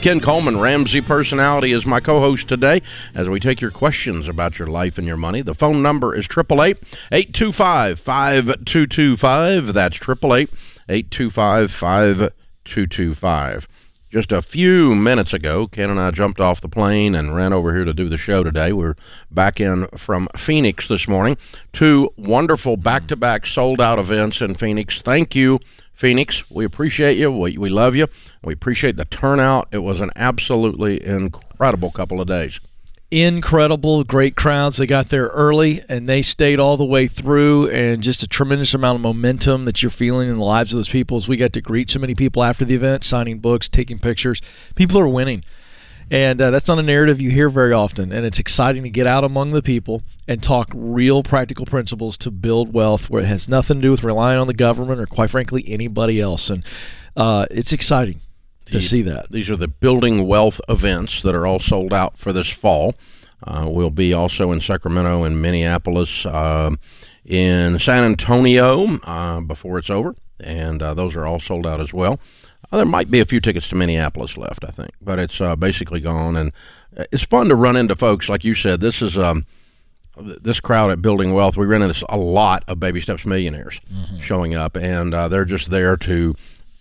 Ken Coleman, Ramsey Personality, is my co host today as we take your questions about your life and your money. The phone number is 888 825 5225. That's 888 825 5225. Just a few minutes ago, Ken and I jumped off the plane and ran over here to do the show today. We're back in from Phoenix this morning. Two wonderful back to back sold out events in Phoenix. Thank you Phoenix, we appreciate you. We, we love you. We appreciate the turnout. It was an absolutely incredible couple of days. Incredible, great crowds. They got there early and they stayed all the way through, and just a tremendous amount of momentum that you're feeling in the lives of those people as we got to greet so many people after the event, signing books, taking pictures. People are winning. And uh, that's not a narrative you hear very often. And it's exciting to get out among the people and talk real practical principles to build wealth where it has nothing to do with relying on the government or, quite frankly, anybody else. And uh, it's exciting to the, see that. These are the building wealth events that are all sold out for this fall. Uh, we'll be also in Sacramento and Minneapolis, uh, in San Antonio uh, before it's over. And uh, those are all sold out as well. Uh, there might be a few tickets to Minneapolis left, I think, but it's uh, basically gone. And uh, it's fun to run into folks like you said. This is um, this crowd at Building Wealth. We run into a lot of Baby Steps millionaires mm-hmm. showing up, and uh, they're just there to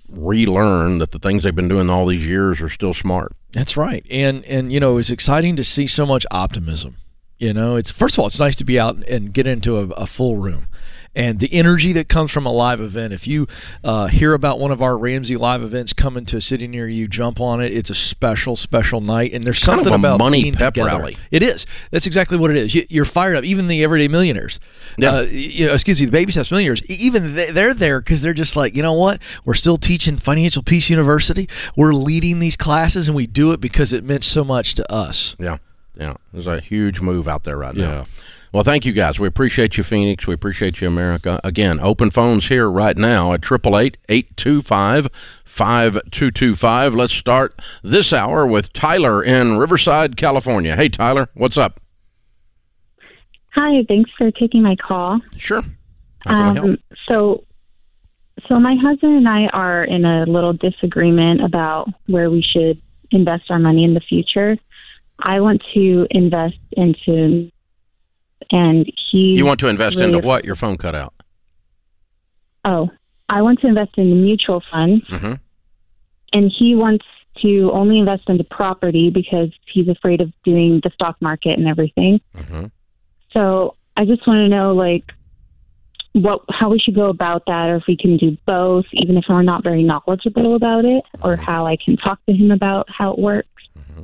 relearn that the things they've been doing all these years are still smart. That's right, and and you know it's exciting to see so much optimism. You know, it's first of all, it's nice to be out and get into a, a full room and the energy that comes from a live event. If you uh, hear about one of our Ramsey live events coming to a city near you, jump on it. It's a special, special night, and there's kind something about money being pep together. rally. It is. That's exactly what it is. You, are fired up. Even the everyday millionaires, yeah. Uh, you know, excuse me, the baby steps millionaires. Even they're there because they're just like, you know what? We're still teaching Financial Peace University. We're leading these classes, and we do it because it meant so much to us. Yeah, yeah. There's a huge move out there right yeah. now. Well, thank you guys. We appreciate you, Phoenix. We appreciate you, America. Again, open phones here right now at 888 825 5225. Let's start this hour with Tyler in Riverside, California. Hey, Tyler, what's up? Hi, thanks for taking my call. Sure. Um, so, so my husband and I are in a little disagreement about where we should invest our money in the future. I want to invest into and he. You want to invest really, into what? Your phone cut out. Oh, I want to invest in the mutual fund, mm-hmm. and he wants to only invest into property because he's afraid of doing the stock market and everything. Mm-hmm. So I just want to know, like, what how we should go about that, or if we can do both, even if we're not very knowledgeable about it, or mm-hmm. how I can talk to him about how it works. Mm-hmm.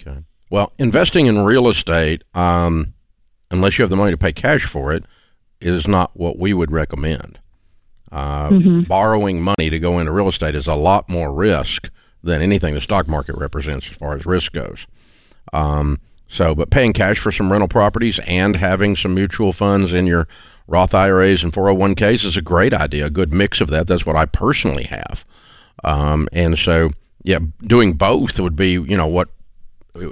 Okay. Well, investing in real estate. Um, unless you have the money to pay cash for it, is not what we would recommend. Uh, mm-hmm. Borrowing money to go into real estate is a lot more risk than anything the stock market represents as far as risk goes. Um, so, but paying cash for some rental properties and having some mutual funds in your Roth IRAs and 401ks is a great idea, a good mix of that. That's what I personally have. Um, and so, yeah, doing both would be, you know, what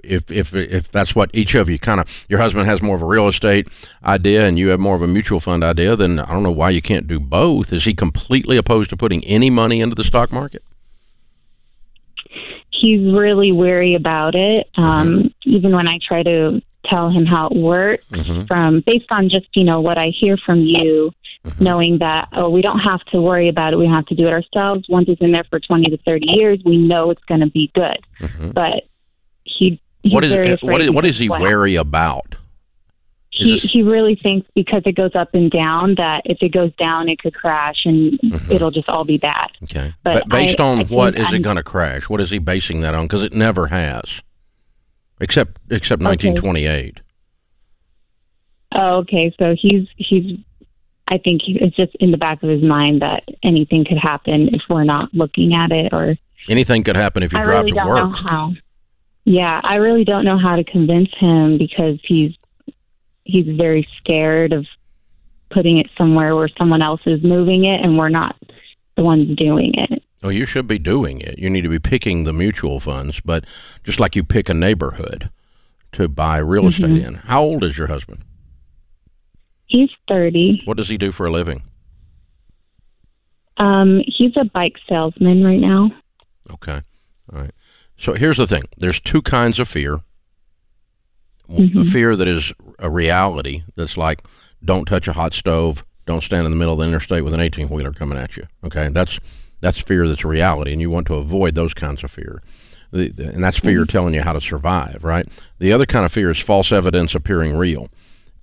if if if that's what each of you kind of your husband has more of a real estate idea and you have more of a mutual fund idea, then I don't know why you can't do both. Is he completely opposed to putting any money into the stock market? He's really wary about it. Mm-hmm. Um, even when I try to tell him how it works, mm-hmm. from based on just you know what I hear from you, mm-hmm. knowing that oh we don't have to worry about it, we have to do it ourselves. Once it's in there for twenty to thirty years, we know it's going to be good. Mm-hmm. But what is what is, what is he wary about? he, he really thinks because it goes up and down that if it goes down it could crash and mm-hmm. it'll just all be bad. Okay. But, but based I, on I what is I'm, it going to crash? What is he basing that on? Because it never has, except except okay. 1928. Oh, okay. So he's he's. I think it's just in the back of his mind that anything could happen if we're not looking at it, or anything could happen if you I drive really to don't work. Yeah, I really don't know how to convince him because he's he's very scared of putting it somewhere where someone else is moving it and we're not the ones doing it. Oh, you should be doing it. You need to be picking the mutual funds, but just like you pick a neighborhood to buy real mm-hmm. estate in. How old is your husband? He's 30. What does he do for a living? Um, he's a bike salesman right now. Okay. All right. So here's the thing there's two kinds of fear. Mm-hmm. A fear that is a reality that's like, don't touch a hot stove, don't stand in the middle of the interstate with an 18 wheeler coming at you. Okay. That's that's fear that's a reality, and you want to avoid those kinds of fear. The, the, and that's fear mm-hmm. telling you how to survive, right? The other kind of fear is false evidence appearing real.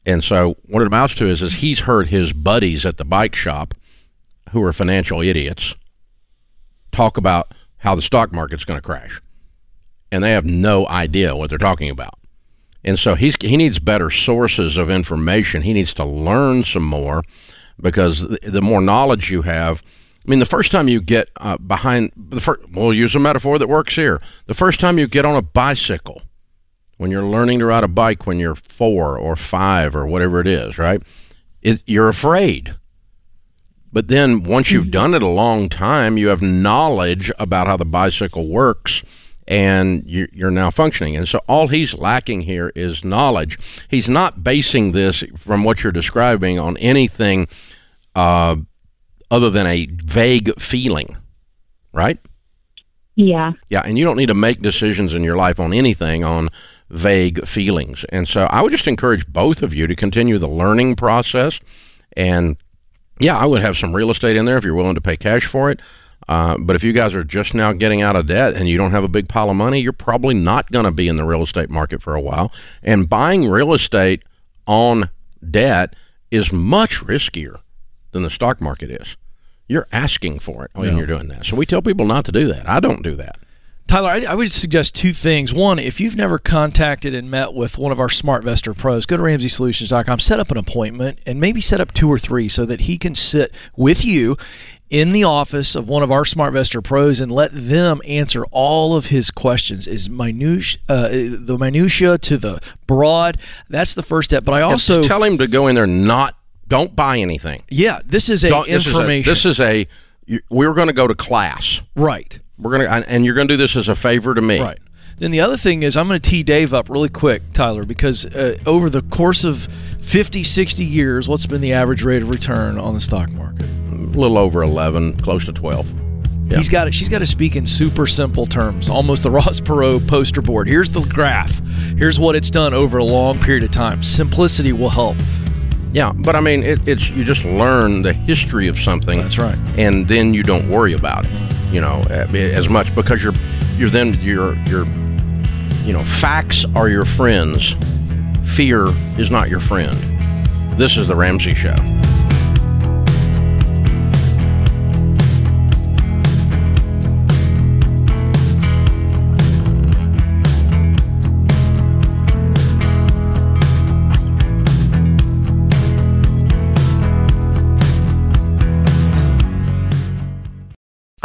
And so what it amounts to is, is he's heard his buddies at the bike shop who are financial idiots talk about how the stock market's going to crash. And they have no idea what they're talking about. And so he's he needs better sources of information. He needs to learn some more because the, the more knowledge you have, I mean, the first time you get uh, behind the first, we'll use a metaphor that works here. The first time you get on a bicycle, when you're learning to ride a bike when you're four or five or whatever it is, right? It, you're afraid. But then once you've mm-hmm. done it a long time, you have knowledge about how the bicycle works and you're now functioning. And so all he's lacking here is knowledge. He's not basing this from what you're describing on anything uh, other than a vague feeling, right? Yeah. Yeah, and you don't need to make decisions in your life on anything on vague feelings. And so I would just encourage both of you to continue the learning process. And yeah, I would have some real estate in there if you're willing to pay cash for it. Uh, but if you guys are just now getting out of debt and you don't have a big pile of money, you're probably not going to be in the real estate market for a while. And buying real estate on debt is much riskier than the stock market is. You're asking for it when yeah. you're doing that. So we tell people not to do that. I don't do that. Tyler, I, I, would suggest two things. One, if you've never contacted and met with one of our SmartVestor pros, go to RamseySolutions.com, set up an appointment, and maybe set up two or three so that he can sit with you in the office of one of our SmartVestor pros and let them answer all of his questions. Is minutia, uh, the minutia to the broad? That's the first step. But I also tell him to go in there not don't buy anything. Yeah, this is a don't, information. This is a, this is a we're going to go to class. Right. We're going to and you're going to do this as a favor to me. Right. Then the other thing is I'm going to tee Dave up really quick, Tyler, because uh, over the course of 50, 60 years, what's been the average rate of return on the stock market? A little over 11, close to 12. Yeah. He's got it. She's got to speak in super simple terms, almost the Ross Perot poster board. Here's the graph. Here's what it's done over a long period of time. Simplicity will help. Yeah, but I mean, it, it's you just learn the history of something. That's right, and then you don't worry about it, you know, as much because you're you're then you're you're you know, facts are your friends. Fear is not your friend. This is the Ramsey Show.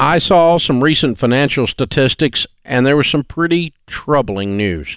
I saw some recent financial statistics, and there was some pretty troubling news.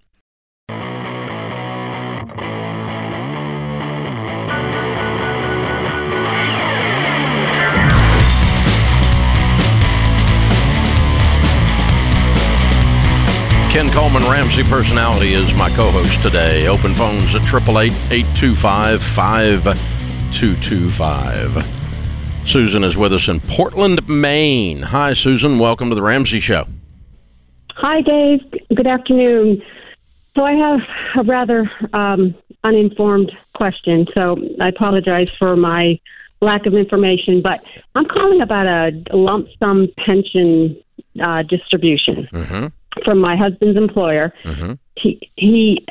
Ken Coleman, Ramsey Personality, is my co host today. Open phones at 888 825 5225. Susan is with us in Portland, Maine. Hi, Susan. Welcome to the Ramsey Show. Hi, Dave. Good afternoon. So I have a rather um, uninformed question, so I apologize for my lack of information, but I'm calling about a lump sum pension uh, distribution Mm-hmm. From my husband's employer. Mm-hmm. He, he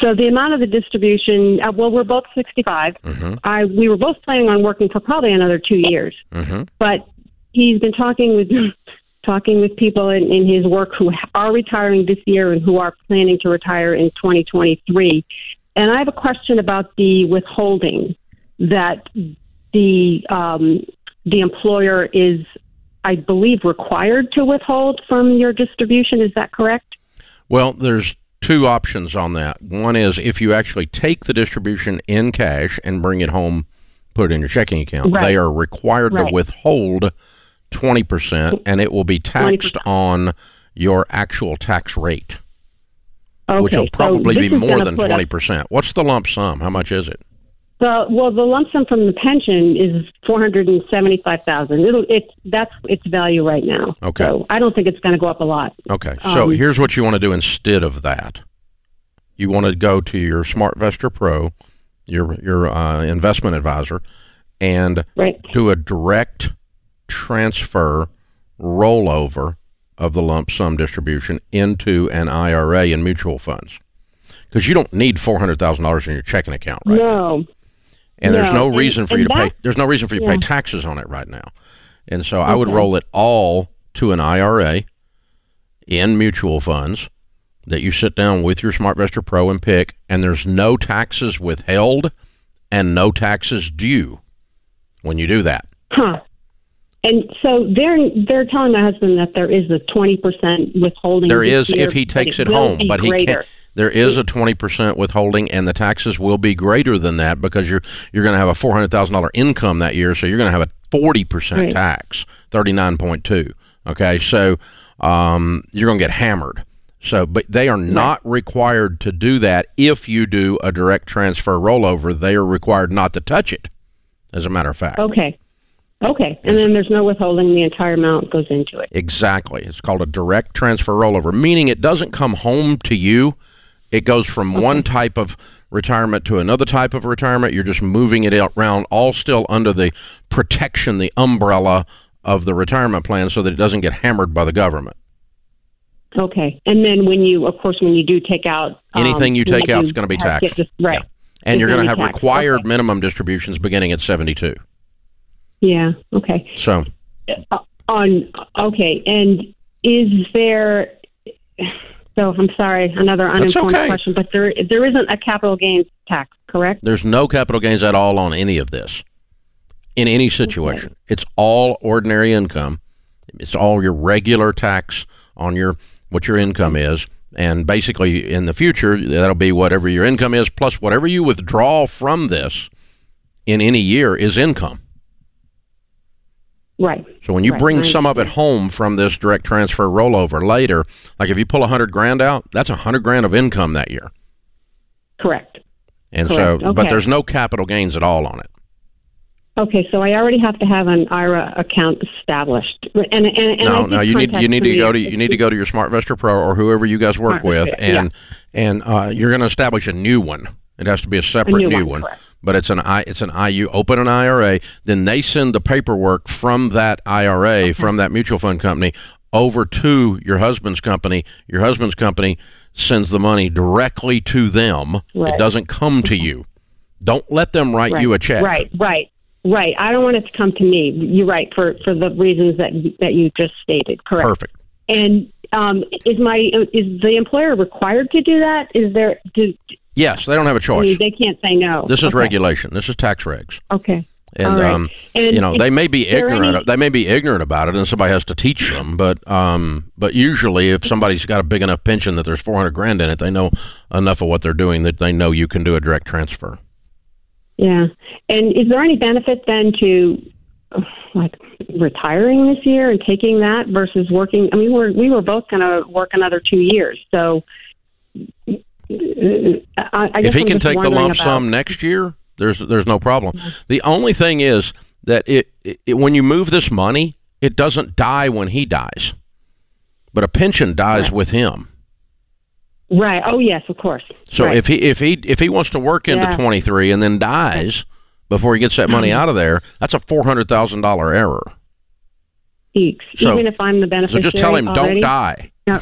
so the amount of the distribution. Uh, well, we're both 65. Mm-hmm. I we were both planning on working for probably another two years, Mm-hmm. but he's been talking with talking with people in, in his work who are retiring this year and who are planning to retire in 2023. And I have a question about the withholding that the um, the employer is, I believe, required to withhold from your distribution. Is that correct? Well, there's two options on that. One is if you actually take the distribution in cash and bring it home, put it in your checking account, Right. they are required to withhold 20% and it will be taxed 20%. on your actual tax rate, Okay, which will probably this be more than 20%. What's the lump sum? How much is it? The well, the lump sum from the pension is four hundred and seventy-five thousand. It'll it's that's its value right now. Okay. So I don't think it's going to go up a lot. Okay, so Um, here's what you want to do instead of that. You want to go to your SmartVestor Pro, your your uh, investment advisor, and Right. do a direct transfer rollover of the lump sum distribution into an IRA and mutual funds. Because you don't need four hundred thousand dollars in your checking account right now, No. and there's no, no and- reason for you to pay. There's no reason for you to pay taxes on it right now, and so I would roll it all to an IRA in mutual funds that you sit down with your SmartVestor Pro and pick, and there's no taxes withheld and no taxes due when you do that. Huh. And so they're they're telling my husband that there is a twenty percent withholding. There is year, if he takes it, will home, but he greater. can't. There is a twenty percent withholding, and the taxes will be greater than that because you're you're going to have a four hundred thousand dollar income that year, so you're going to have a forty percent Right. tax, thirty nine point two. Okay, so um, you're going to get hammered. So, but they are not required to do that if you do a direct transfer rollover. They are required not to touch it. As a matter of fact. Okay. Okay. And then there's no withholding. The entire amount goes into it. Exactly. It's called a direct transfer rollover, meaning it doesn't come home to you. It goes from one type of retirement to another type of retirement. You're just moving it around, all still under the protection, the umbrella of the retirement plan so that it doesn't get hammered by the government. Okay. And then when you, of course, when you do take out um, Anything you take out is going to be taxed. Just, right. And It's you're going to have taxed. required Okay. minimum distributions beginning at 72. Yeah. Okay. So, Uh, on okay. And is there? So I'm sorry, another uninformed okay. question, but there there isn't a capital gains tax, correct? There's no capital gains at all on any of this in any situation. It's all ordinary income. It's all your regular tax on your what your income is. And basically in the future that'll be whatever your income is plus whatever you withdraw from this in any year is income. Right. So when you Right, bring I some of it home from this direct transfer rollover later, like if you pull a hundred grand out, that's a hundred grand of income that year. Correct. And Correct. so, but there's no capital gains at all on it. Okay, so I already have to have an IRA account established, and and, and no, no, you need you need to go to you need to go to your SmartVestor Pro or whoever you guys work SmartVestor, with, yeah. and and uh, you're going to establish a new one. It has to be a separate new new, one, one. But it's an I it's an IU. Open an IRA, then they send the paperwork from that IRA from that mutual fund company over to your husband's company. Your husband's company sends the money directly to them. It doesn't come to you. Don't let them write right, you a check. Right, right, right. I don't want it to come to me. You're right for for the reasons that that you just stated. Correct. Perfect. And um, is my is the employer required to do that? Is there? Do, Yes, they don't have a choice. mean, they can't say no. This is Okay. regulation. This is tax regs. Okay. and All right. um, And you know they may be ignorant. any- they may be ignorant about it, and somebody has to teach them. But um, but usually, if somebody's got a big enough pension that there's 400 grand in it, they know enough of what they're doing that they know you can do a direct transfer. Yeah. And is there any benefit then to like retiring this year and taking that versus working? I mean, we're we were both going to work another two years, so. I, I if he I'm can take the lump about- sum next year, there's there's no problem. Mm-hmm. The only thing is that it, it when you move this money, it doesn't die when he dies, but a pension dies Right. with him. Right. Oh yes, of course. So Right. if he if he if he wants to work into Yeah. 23 and then dies before he gets that money mm-hmm. out of there, that's a four hundred thousand dollar error. So- even if I'm the So beneficiary. just tell him already? don't die. No.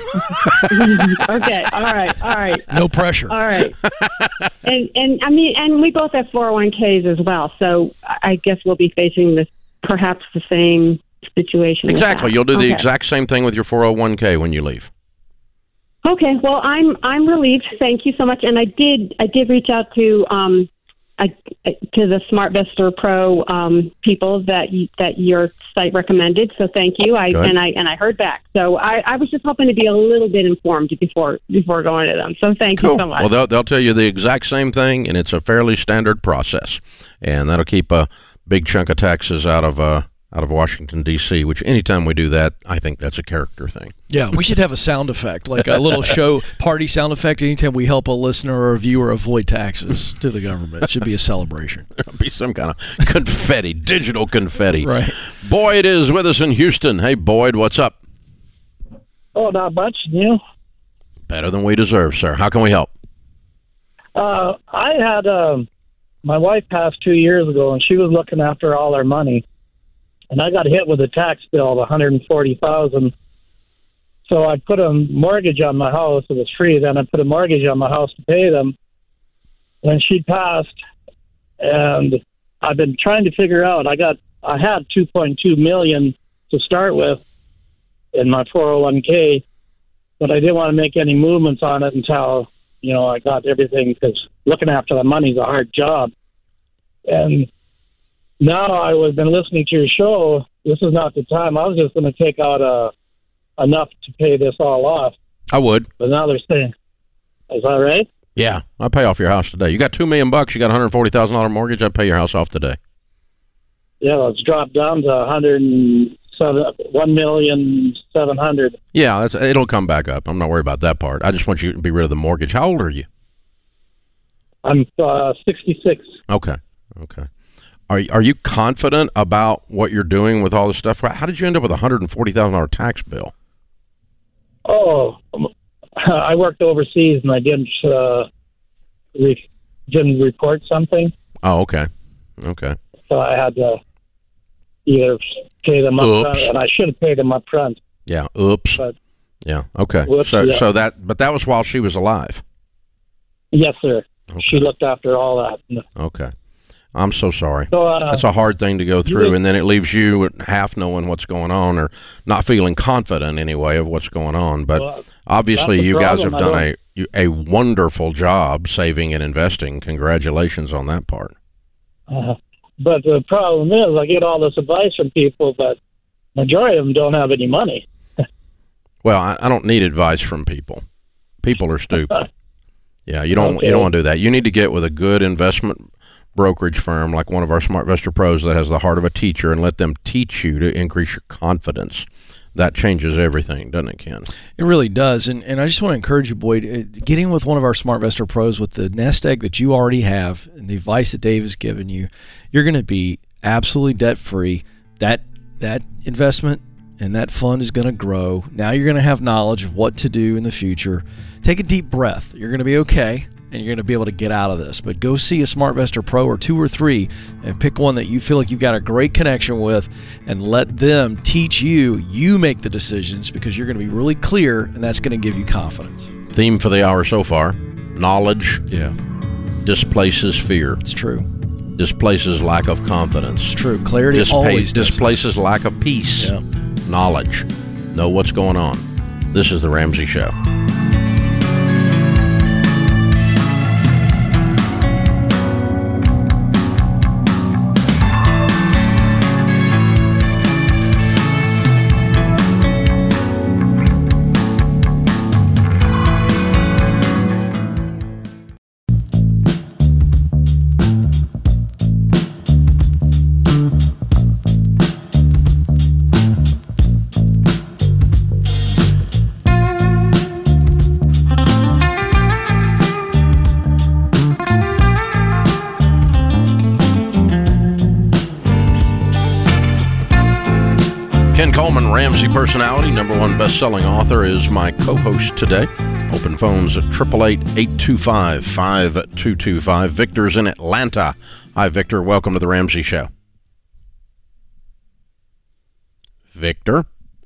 okay. All right. All right. No pressure. All right. and and I mean, and we both have 401ks as well. So I guess we'll be facing this perhaps the same situation. Exactly. You'll do the Okay. exact same thing with your 401k when you leave. Okay. Well, I'm I'm relieved. Thank you so much. And I did I did reach out to um I, to the SmartVestor Pro um, people that you, that your site recommended. So thank you. I and I and I heard back. So I, I was just hoping to be a little bit informed before before going to them. So thank you so much. Well, they'll, they'll tell you the exact same thing, and it's a fairly standard process, and that'll keep a big chunk of taxes out of uh, out of Washington D.C. Which anytime we do that, I think that's a character thing. Yeah, we should have a sound effect, like a little show party sound effect. Anytime we help a listener or a viewer avoid taxes to the government, it should be a celebration. It'll be some kind of confetti, digital confetti. Right. Boyd is with us in Houston. Hey, Boyd, what's up? Oh, not much. You Better than we deserve, sir. How can we help? uh, I had um, my wife passed two years ago, and she was looking after all our money, and I got hit with a tax bill of one hundred and forty thousand. So I put a mortgage on my house. It was free. Then I put a mortgage on my house to pay them. When she passed, and I've been trying to figure out. I got I had two point two million to start with in my four hundred one k, but I didn't want to make any movements on it until you know I got everything because looking after the money's a hard job. And now I was been listening to your show. This is not the time. I was just going to take out uh, enough to pay this all off, I would. but now they're saying, "Is that right?" Yeah, I'll pay off your house today. You got two million bucks. You got a hundred forty thousand dollar mortgage. I'd pay your house off today. Yeah, it's dropped down to one hundred and seven, one million seven hundred. Yeah, that's, it'll come back up. I'm not worried about that part. I just want you to be rid of the mortgage. How old are you? I'm uh, sixty six. Okay. Okay. Are are you confident about what you're doing with all this stuff? How did you end up with a hundred and forty thousand dollar tax bill? Oh, um, I worked overseas and I didn't uh, re- didn't report something. Oh, okay. Okay. so I had to either pay them up front, and I should have paid them up front. Yeah. Oops. But- yeah. Okay. Whoops, so yeah. so that but that was while she was alive. Yes, sir. Okay. She looked after all that. Okay. I'm so sorry. So uh, That's a hard thing to go through, and then it leaves you half knowing what's going on, or not feeling confident anyway of what's going on. But well, obviously, you guys have done a a wonderful job saving and investing. Congratulations on that part. uh, but the problem is, I get all this advice from people, but majority of them don't have any money. Well, I, I don't need advice from people. People are stupid. Yeah, you don't you don't want to do that. You need to get with a good investment brokerage firm like one of our SmartVestor pros that has the heart of a teacher and let them teach you to increase your confidence. That changes everything, doesn't it, Ken? It really does, and and I just want to encourage you, Boyd, uh, getting with one of our SmartVestor pros with the nest egg that you already have and the advice that Dave has given you, you're going to be absolutely debt free. That that investment and that fund is going to grow. Now you're going to have knowledge of what to do in the future. Take a deep breath. You're going to be okay. And you're going to be able to get out of this. But go see a SmartVestor Pro or two or three and pick one that you feel like you've got a great connection with and let them teach you. You make the decisions because you're going to be really clear and that's going to give you confidence. Theme for the hour so far: knowledge Yeah, displaces fear, it's true. displaces lack of confidence, It's true. Clarity dispa- always displaces lack of peace. Yeah. Knowledge, know what's going on. This is the Ramsey Show. Ramsey personality, number one best-selling author, is my co-host today. Open phones at 888-825-5225. Victor's in Atlanta. Hi, Victor. Welcome to the Ramsey Show. Victor,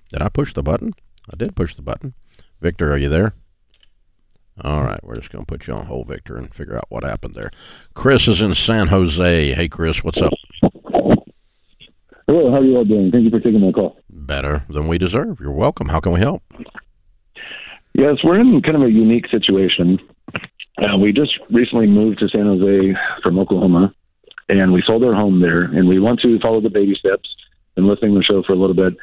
did I push the button? I did push the button. Victor, are you there? All right, we're just going to put you on hold, Victor, and figure out what happened there. Chris is in San Jose. Hey, Chris, what's up? Hello, how are you all doing? Thank you for taking my call. Better than we deserve. You're welcome. How can we help? Yes, we're in kind of a unique situation. Uh, we just recently moved to San Jose from Oklahoma, and we sold our home there, and we want to follow the baby steps. and listening to the show for a little bit,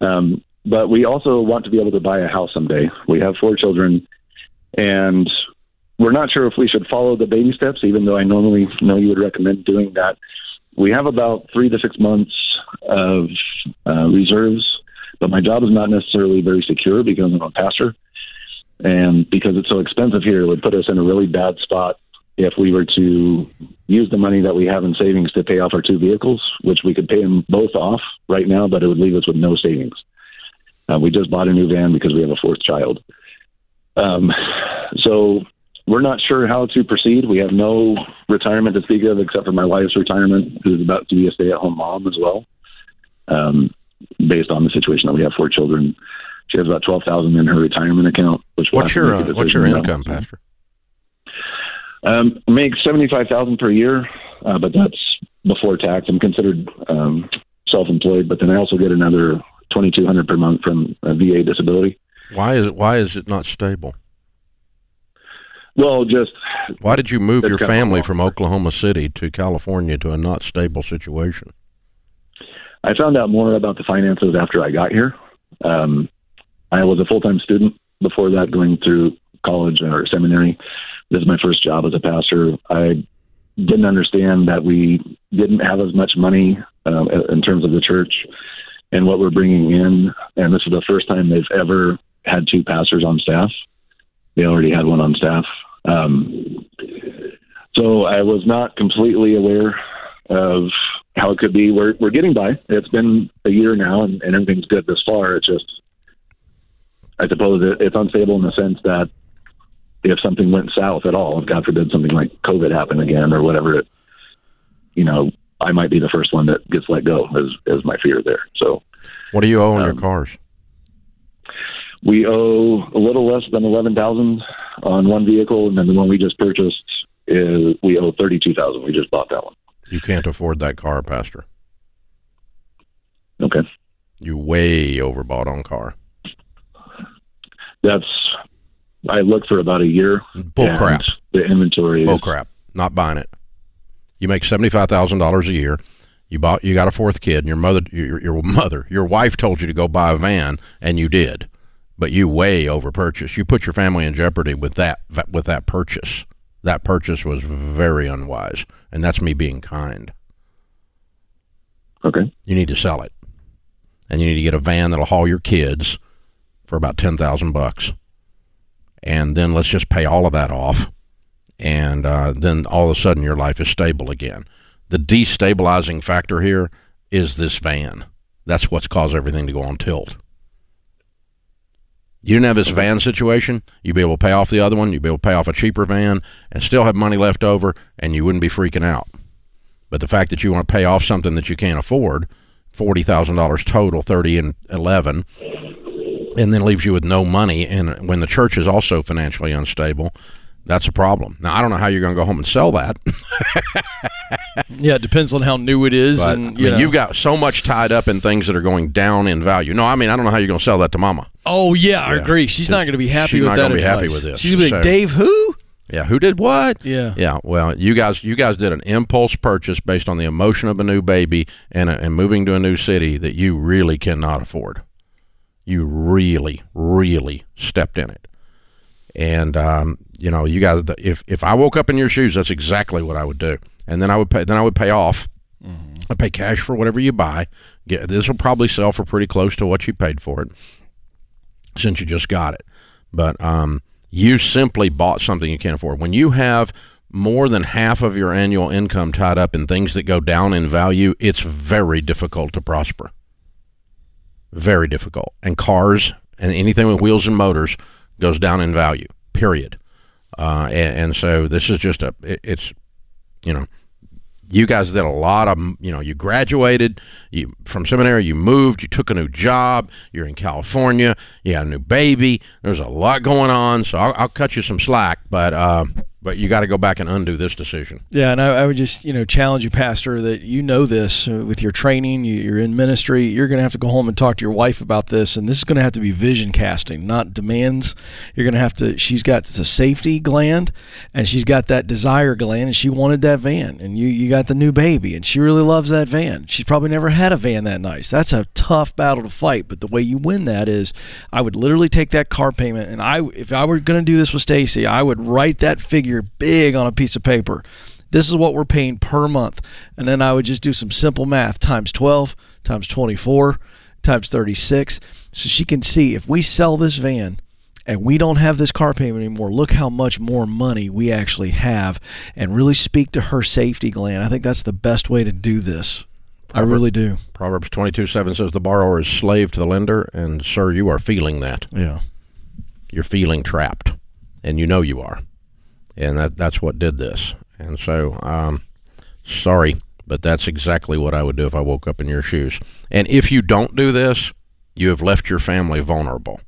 um, but we also want to be able to buy a house someday. We have four children, and we're not sure if we should follow the baby steps, even though I normally know you would recommend doing that. We have about three to six months of uh, reserves, but my job is not necessarily very secure because I'm a pastor. And because it's so expensive here, it would put us in a really bad spot if we were to use the money that we have in savings to pay off our two vehicles, which we could pay them both off right now, but it would leave us with no savings. Uh, we just bought a new van because we have a fourth child. Um, so we're not sure how to proceed. We have no retirement to speak of except for my wife's retirement, who's about to be a stay-at-home mom as well. Um, based on the situation that we have four children, she has about twelve thousand in her retirement account. Which we'll what's your uh, what's your income, Pastor? Um, make seventy five thousand per year, uh, but that's before tax. I'm considered um, self employed, but then I also get another twenty two hundred per month from VA disability. Why is it why is it not stable? Well, just why did you move your family from Oklahoma City to California to a not stable situation? I found out more about the finances after I got here. Um, I was a full time student before that, going through college or seminary. This is my first job as a pastor. I didn't understand that we didn't have as much money uh, in terms of the church and what we're bringing in. And this is the first time they've ever had two pastors on staff. They already had one on staff. Um, so I was not completely aware of how it could be. We're we're getting by. It's been a year now, and, and everything's good this far. It's just, I suppose, it, it's unstable in the sense that if something went south at all, if God forbid something like COVID happened again or whatever, it, you know, I might be the first one that gets let go. Is is my fear there? So, what do you owe on um, your cars? We owe a little less than eleven thousand on one vehicle, and then the one we just purchased is we owe thirty two thousand. We just bought that one. You can't afford that car, Pastor. Okay. You way overbought on car. That's I looked for about a year. Bull crap. The inventory. Bull crap. Not buying it. You make seventy five thousand dollars a year. You bought. You got a fourth kid, and your mother, your, your mother, your wife told you to go buy a van, and you did but you way over purchase. You put your family in jeopardy with that with that purchase. That purchase was very unwise, and that's me being kind. Okay. You need to sell it, and you need to get a van that'll haul your kids for about ten thousand bucks, and then let's just pay all of that off, and uh, then all of a sudden your life is stable again. The destabilizing factor here is this van. That's what's caused everything to go on tilt. You didn't have this van situation, you'd be able to pay off the other one, you'd be able to pay off a cheaper van and still have money left over and you wouldn't be freaking out. But the fact that you want to pay off something that you can't afford, $40,000 total, 30 and 11, and then leaves you with no money and when the church is also financially unstable, that's a problem. Now I don't know how you're going to go home and sell that. yeah, it depends on how new it is, but, and you I mean, you've got so much tied up in things that are going down in value. No, I mean I don't know how you're going to sell that to Mama. Oh yeah, I agree. She's not going to be happy She's with not that. be happy with this, She's going to be so- like, Dave, who? Yeah, who did what? Yeah. Yeah, well, you guys you guys did an impulse purchase based on the emotion of a new baby and a, and moving to a new city that you really cannot afford. You really really stepped in it. And um, you know, you guys if if I woke up in your shoes, that's exactly what I would do. And then I would pay then I would pay off. I'd pay cash for whatever you buy. Get, this will probably sell for pretty close to what you paid for it since you just got it. But um, you simply bought something you can't afford. When you have more than half of your annual income tied up in things that go down in value, it's very difficult to prosper. very difficult. And cars and anything with wheels and motors goes down in value. Period. Uh, and, and, so this is just a it, it's you know you guys did a lot of you know you graduated you from seminary you moved you took a new job you're in california you had a new baby there's a lot going on so i'll, I'll cut you some slack but uh, but you got to go back and undo this decision. Yeah, and I, I, would just you know challenge you, Pastor, that you know this uh, with your training. You, are in ministry. You're going to have to go home and talk to your wife about this, and this is going to have to be vision casting, not demands. You're going to have to. She's got the safety gland, and she's got that desire gland, and she wanted that van, and you you got the new baby, and she really loves that van. She's probably never had a van that nice. That's a tough battle to fight, but the way you win that is, I would literally take that car payment, and I if I were going to do this with Stacy, I would write that figure figure big on a piece of paper. This is what we're paying per month. And then I would just do some simple math times 12, times 24, times 36. So she can see if we sell this van and we don't have this car payment anymore, look how much more money we actually have and really speak to her safety gland. I think that's the best way to do this. I really do. Proverbs 22 7 says, The borrower is slave to the lender, and sir, you are feeling that. Yeah. You're feeling trapped, and you know you are and that that's what did this. And so, um, sorry, but that's exactly what I would do if I woke up in your shoes. And if you don't do this, you have left your family vulnerable.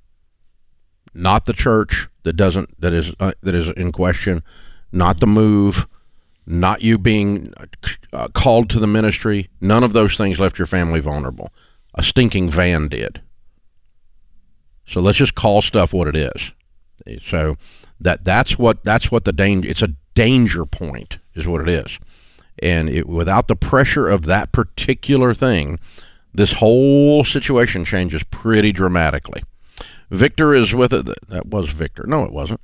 Not the church that doesn't that is uh, that is in question, not the move, not you being uh, called to the ministry. None of those things left your family vulnerable. A stinking van did. So let's just call stuff what it is. So that that's what that's what the danger. It's a danger point, is what it is. And it, without the pressure of that particular thing, this whole situation changes pretty dramatically. Victor is with it. That was Victor. No, it wasn't.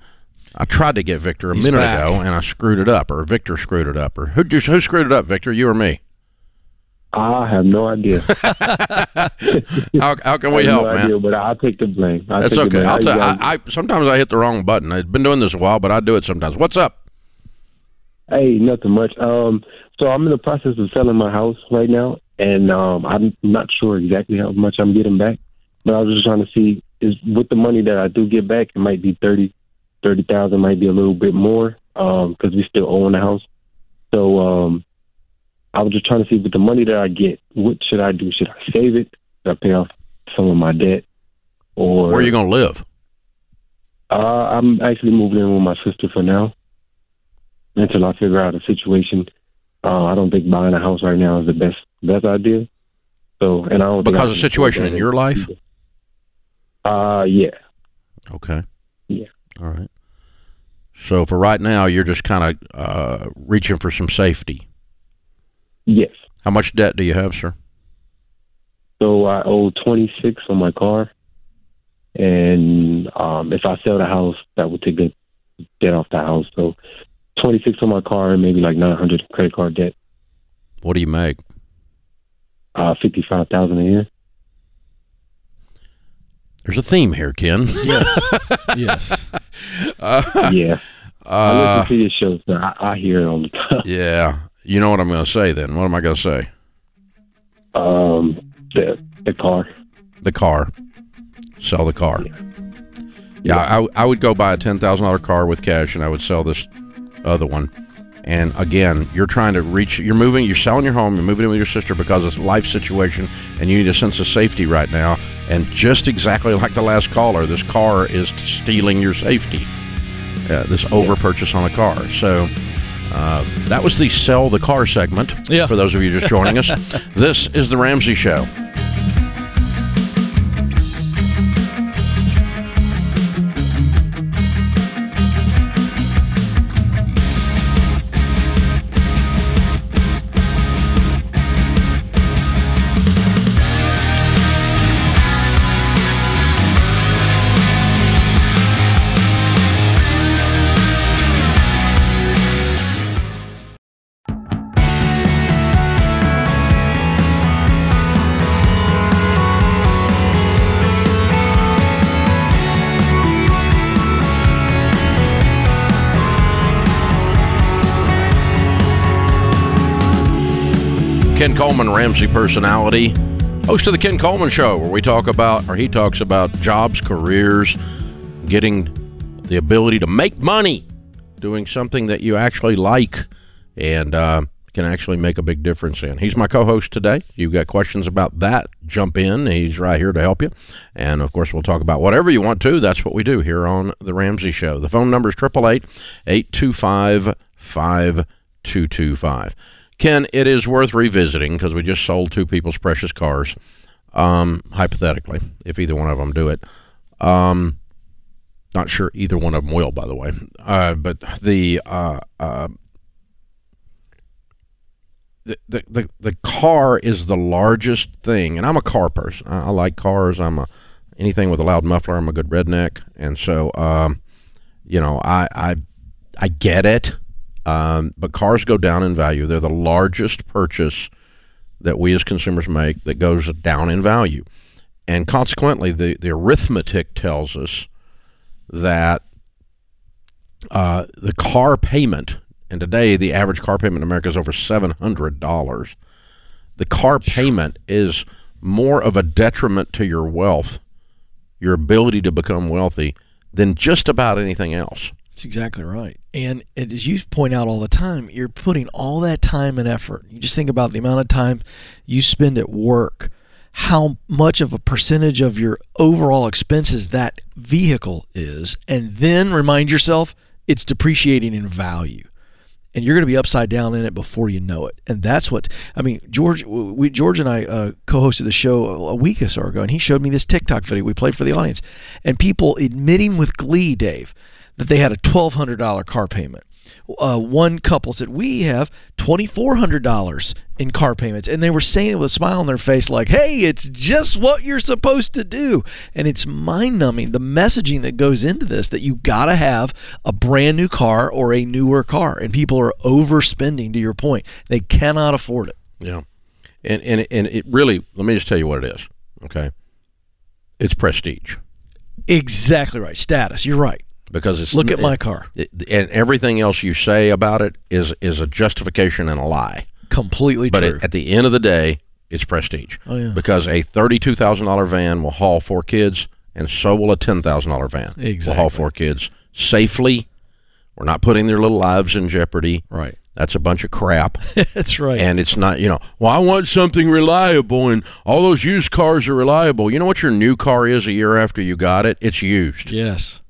I tried to get Victor a He's minute back. ago, and I screwed it up, or Victor screwed it up, or who just who screwed it up, Victor? You or me? I have no idea. how, how can we help, no man? Idea, but I'll take the blame. I'll That's okay. I'll t- I, I sometimes I hit the wrong button. I've been doing this a while, but I do it sometimes. What's up? Hey, nothing much. Um, so I'm in the process of selling my house right now, and um, I'm not sure exactly how much I'm getting back. But I was just trying to see is with the money that I do get back, it might be thirty, thirty thousand, might be a little bit more because um, we still own the house. So um, I was just trying to see with the money that I get, what should I do? Should I save it? Should I pay off some of my debt? Or where are you going to live? Uh, I'm actually moving in with my sister for now until I figure out a situation. Uh, I don't think buying a house right now is the best best idea. So, and I don't because of the situation in your life. Uh, yeah. Okay. Yeah. All right. So for right now, you're just kind of uh, reaching for some safety. Yes. How much debt do you have, sir? So I owe twenty six on my car, and um, if I sell the house, that would take the debt off the house. So twenty six on my car, and maybe like nine hundred credit card debt. What do you make? Uh, fifty five thousand a year. There's a theme here, Ken. Yes. yes. Uh, yeah. Uh, I listen to your show, so I, I hear it all the time. Yeah. You know what I'm going to say then. What am I going to say? Um, the the car. The car. Sell the car. Yeah, yeah I, I would go buy a ten thousand dollar car with cash, and I would sell this other one. And again, you're trying to reach. You're moving. You're selling your home. You're moving in with your sister because of life situation, and you need a sense of safety right now. And just exactly like the last caller, this car is stealing your safety. Uh, this over purchase on a car. So uh, that was the sell the car segment. Yeah. For those of you just joining us, this is the Ramsey Show. Coleman, Ramsey personality. host of the Ken Coleman Show, where we talk about, or he talks about jobs, careers, getting the ability to make money doing something that you actually like and uh, can actually make a big difference in. He's my co host today. You've got questions about that, jump in. He's right here to help you. And of course, we'll talk about whatever you want to. That's what we do here on The Ramsey Show. The phone number is 888 825 5225. Ken, it is worth revisiting because we just sold two people's precious cars, um, hypothetically, if either one of them do it. Um, not sure either one of them will, by the way. Uh, but the, uh, uh, the, the, the the car is the largest thing, and I'm a car person. I, I like cars. I'm a anything with a loud muffler. I'm a good redneck, and so um, you know I I I get it. Um, but cars go down in value. They're the largest purchase that we as consumers make that goes down in value, and consequently, the the arithmetic tells us that uh, the car payment, and today the average car payment in America is over seven hundred dollars. The car payment is more of a detriment to your wealth, your ability to become wealthy, than just about anything else. That's exactly right. And as you point out all the time, you're putting all that time and effort. You just think about the amount of time you spend at work, how much of a percentage of your overall expenses that vehicle is, and then remind yourself it's depreciating in value. And you're going to be upside down in it before you know it, and that's what I mean. George, we George and I uh, co-hosted the show a week or so ago, and he showed me this TikTok video we played for the audience, and people admitting with glee, Dave, that they had a $1,200 car payment. Uh, one couple said, We have $2,400 in car payments. And they were saying it with a smile on their face, like, Hey, it's just what you're supposed to do. And it's mind numbing the messaging that goes into this that you got to have a brand new car or a newer car. And people are overspending, to your point. They cannot afford it. Yeah. And, and, and it really, let me just tell you what it is. Okay. It's prestige. Exactly right. Status. You're right because it's look at my car it, and everything else you say about it is is a justification and a lie completely but true it, at the end of the day it's prestige oh, yeah. because a $32000 van will haul four kids and so will a $10000 van exactly. will haul four kids safely we're not putting their little lives in jeopardy right that's a bunch of crap. That's right. And it's not, you know, well, I want something reliable, and all those used cars are reliable. You know what your new car is a year after you got it? It's used. Yes.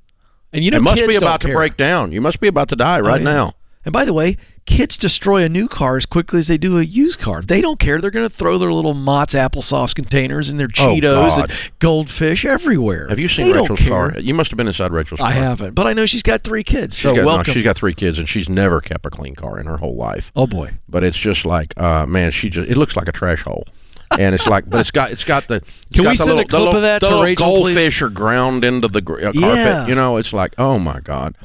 And you know, it must be about to care. break down. You must be about to die Oh, right yeah. now. And by the way, kids destroy a new car as quickly as they do a used car. They don't care. They're going to throw their little Mott's applesauce containers and their Oh, Cheetos God. and goldfish everywhere. Have you seen They Rachel's car? You must have been inside Rachel's car. I haven't, but I know she's got three kids. She's So got, no, welcome. she's got three kids, and she's never kept a clean car in her whole life. oh boy. But it's just like, uh, man, she just it looks like a trash hole. And it's like, but it's got it's got the it's Can got we the send a little, the clip little, of that the to Rachel, please? goldfish are ground into the gr- uh, carpet. Yeah. You know, it's like, oh my god.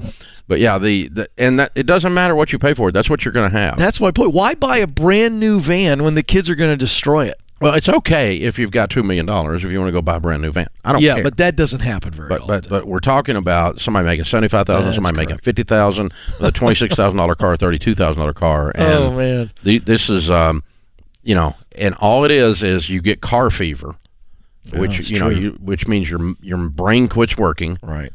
But yeah, the, the and that it doesn't matter what you pay for it. That's what you're going to have. That's my point. Why buy a brand new van when the kids are going to destroy it? well, it's okay if you've got two million dollars if you want to go buy a brand new van. I don't yeah, care. but that doesn't happen very But often. but but we're talking about somebody making seventy five thousand, somebody making correct. fifty thousand, a twenty six thousand dollar car, thirty two thousand dollar car, and oh man. the, this is um, you know, and all it is is you get car fever, which it's you know, you which means your your brain quits working, Right.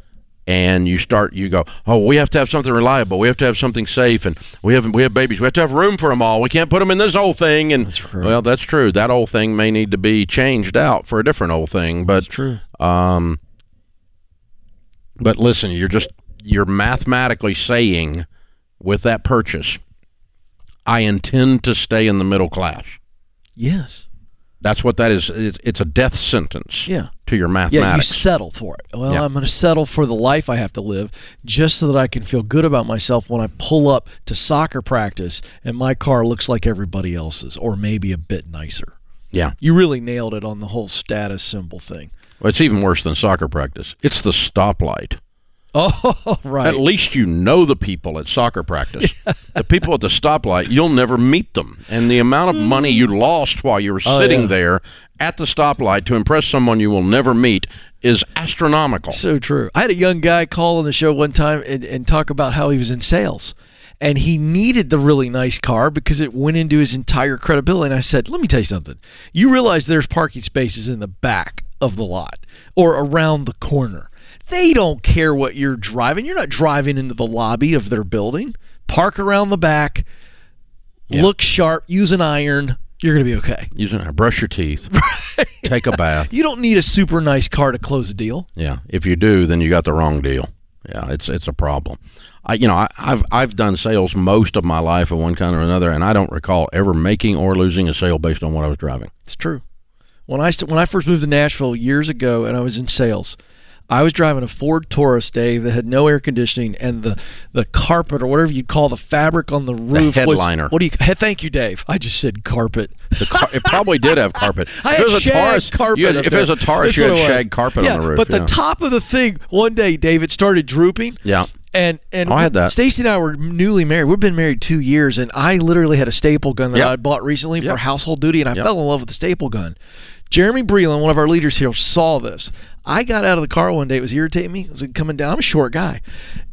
and you start you go, oh, we have to have something reliable, we have to have something safe, and we have we have babies, we have to have room for them all. We can't put them in this old thing, and That's well, that's true. That old thing may need to be changed out for a different old thing, but That's true. um, but listen, you're just you're mathematically saying with that purchase, I intend to stay in the middle class. Yes. That's what that is. It's, it's a death sentence Yeah. to your mathematics. Yeah, you settle for it. Well, Yeah. I'm going to settle for the life I have to live just so that I can feel good about myself when I pull up to soccer practice and my car looks like everybody else's or maybe a bit nicer. yeah. You really nailed it on the whole status symbol thing. Well, it's even worse than soccer practice. It's the stoplight. Oh, right. At least you know the people at soccer practice. the people at the stoplight, you'll never meet them. And the amount of money you mm. lost while you were Oh, sitting yeah. there at the stoplight to impress someone you will never meet is astronomical. So true. I had a young guy call on the show one time and, and talk about how he was in sales. And he needed the really nice car because it went into his entire credibility. And I said, let me tell you something. You realize there's parking spaces in the back of the lot or around the corner. They don't care what you're driving. You're not driving into the lobby of their building. Park around the back, Yeah. look sharp, use an iron. You're going to be okay. Using brush your teeth, take a bath. You don't need a super nice car to close a deal. Yeah, if you do, then you got the wrong deal. Yeah, it's it's a problem. I you know I, I've I've done sales most of my life of one kind or another, and I don't recall ever making or losing a sale based on what I was driving. It's true. When I st- when I first moved to Nashville years ago, and I was in sales, I was driving a Ford Taurus, Dave, that had no air conditioning, and the the carpet or whatever you'd call the fabric on the roof headliner. was. What do you? Hey, thank you, Dave. I just said carpet. The car, it probably did have carpet. I if had it was a shag Taurus, carpet. you had- up if it was a. Taurus, That's you had what it was. shag carpet yeah, on the roof. But the top of the thing, one day, Dave, it started drooping. yeah, And and Oh, I had that. Stacy and I were newly married. We've been married two years, and I literally had a staple gun that Yep. I bought recently Yep. for household duty, and I Yep. fell in love with the staple gun. Jeremy Breland, one of our leaders here, saw this. I got out of the car one day. It was irritating me. It was coming down. I'm a short guy,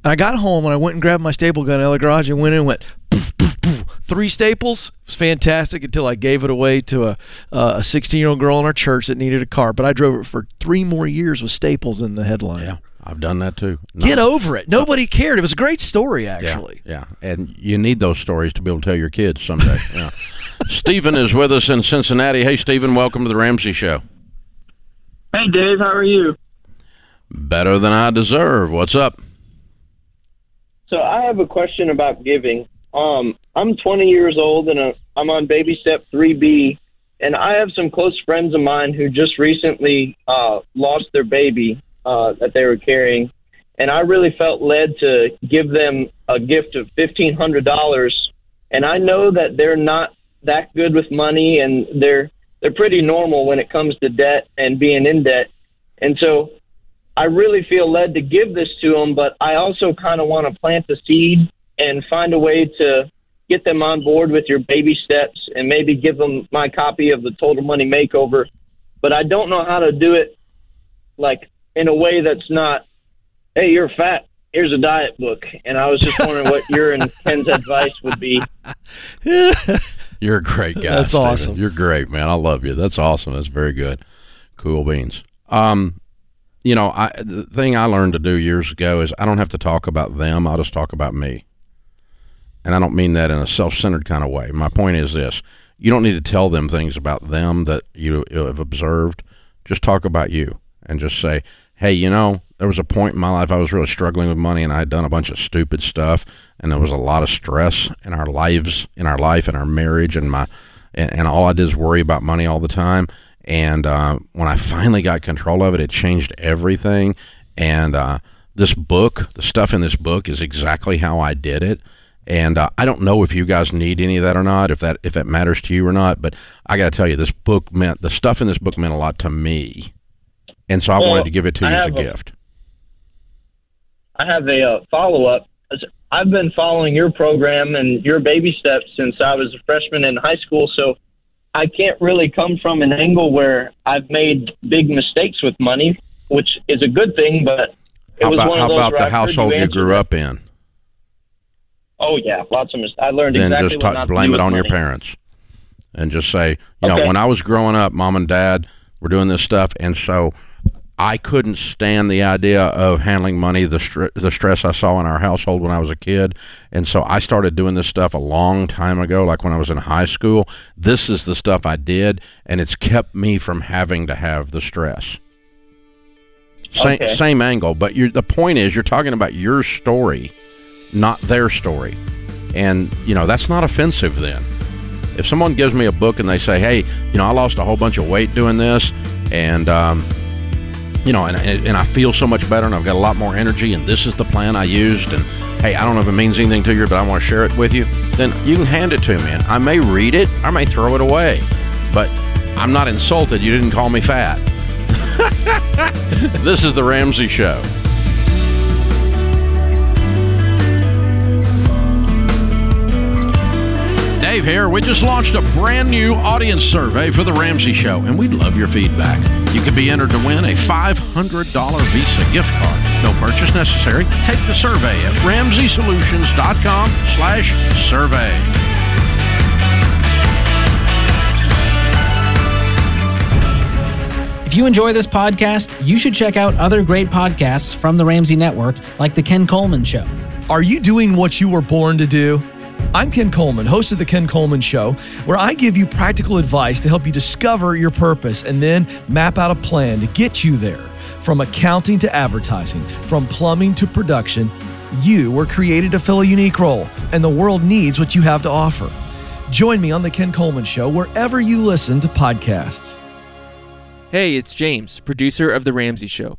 and I got home and I went and grabbed my staple gun out of the garage and went in and went. Poof, poof, poof. Three staples it was fantastic until I gave it away to a uh, a 16 year old girl in our church that needed a car. But I drove it for three more years with staples in the headline. yeah, I've done that too. No. Get over it. Nobody cared. It was a great story, Yeah, actually. yeah, and you need those stories to be able to tell your kids someday. Yeah. Stephen is with us in Cincinnati. Hey, Stephen, welcome to the Ramsey Show. Hey, Dave, how are you? Better than I deserve. What's up? So I have a question about giving. Um, I'm 20 years old and uh, I'm on baby step 3B, and I have some close friends of mine who just recently uh, lost their baby uh, that they were carrying, and I really felt led to give them a gift of $1,500. And I know that they're not that good with money, and they're they're pretty normal when it comes to debt and being in debt, and so I really feel led to give this to them, but I also kind of want to plant the seed and find a way to get them on board with your baby steps and maybe give them my copy of the Total Money Makeover. But I don't know how to do it like in a way that's not, hey, you're fat. Here's a diet book. And I was just wondering what your and Ken's advice would be. You're a great guy. That's Stephen. awesome. You're great, man. I love you. That's awesome. That's very good. Cool beans. Um, you know, I the thing I learned to do years ago is I don't have to talk about them. I'll just talk about me. And I don't mean that in a self-centered kind of way. My point is this: you don't need to tell them things about them that you have observed. Just talk about you and just say, "Hey, you know, there was a point in my life I was really struggling with money, and I had done a bunch of stupid stuff, and there was a lot of stress in our lives, in our life, in our marriage, and my, and, and all I did is worry about money all the time. And uh, when I finally got control of it, it changed everything. And uh, this book, the stuff in this book, is exactly how I did it. And uh, I don't know if you guys need any of that or not, if that if that matters to you or not. But I got to tell you, this book meant the stuff in this book meant a lot to me, and so I Well, wanted to give it to I you as a a- gift. I have a uh, follow up. I've been following your program and your baby steps since I was a freshman in high school, so I can't really come from an angle where I've made big mistakes with money, which is a good thing. But it How was about one of those about the household you answer grew up in? Oh yeah, lots of mistakes. I learned then exactly just what talk, not to blame it on your parents and just say you know when i was growing up mom and dad were doing this stuff and so i couldn't stand the idea of handling money the, str- the stress i saw in our household when i was a kid. And so i started doing this stuff a long time ago like when i was in high school. This is the stuff i did and it's kept me from having to have the stress. Same, Okay. same angle but you're, the point is you're talking about your story not their story. And you know that's not offensive then. If someone gives me a book and they say hey you know i lost a whole bunch of weight doing this and um, you know and, and i feel so much better and i've got a lot more energy and this is the plan i used and hey i don't know if it means anything to you but i want to share it with you then you can hand it to me and i may read it i may throw it away but i'm not insulted you didn't call me fat this is the ramsey show Dave here. We just launched a brand new audience survey for The Ramsey Show, and we'd love your feedback. You could be entered to win a $500 Visa gift card. No purchase necessary. Take the survey at RamseySolutions.com slash survey. If you enjoy this podcast, you should check out other great podcasts from the Ramsey Network, like The Ken Coleman Show. Are you doing what you were born to do? I'm Ken Coleman, host of The Ken Coleman Show, where I give you practical advice to help you discover your purpose and then map out a plan to get you there. From accounting to advertising, from plumbing to production, you were created to fill a unique role, and the world needs what you have to offer. Join me on The Ken Coleman Show wherever you listen to podcasts. Hey, it's James, producer of The Ramsey Show.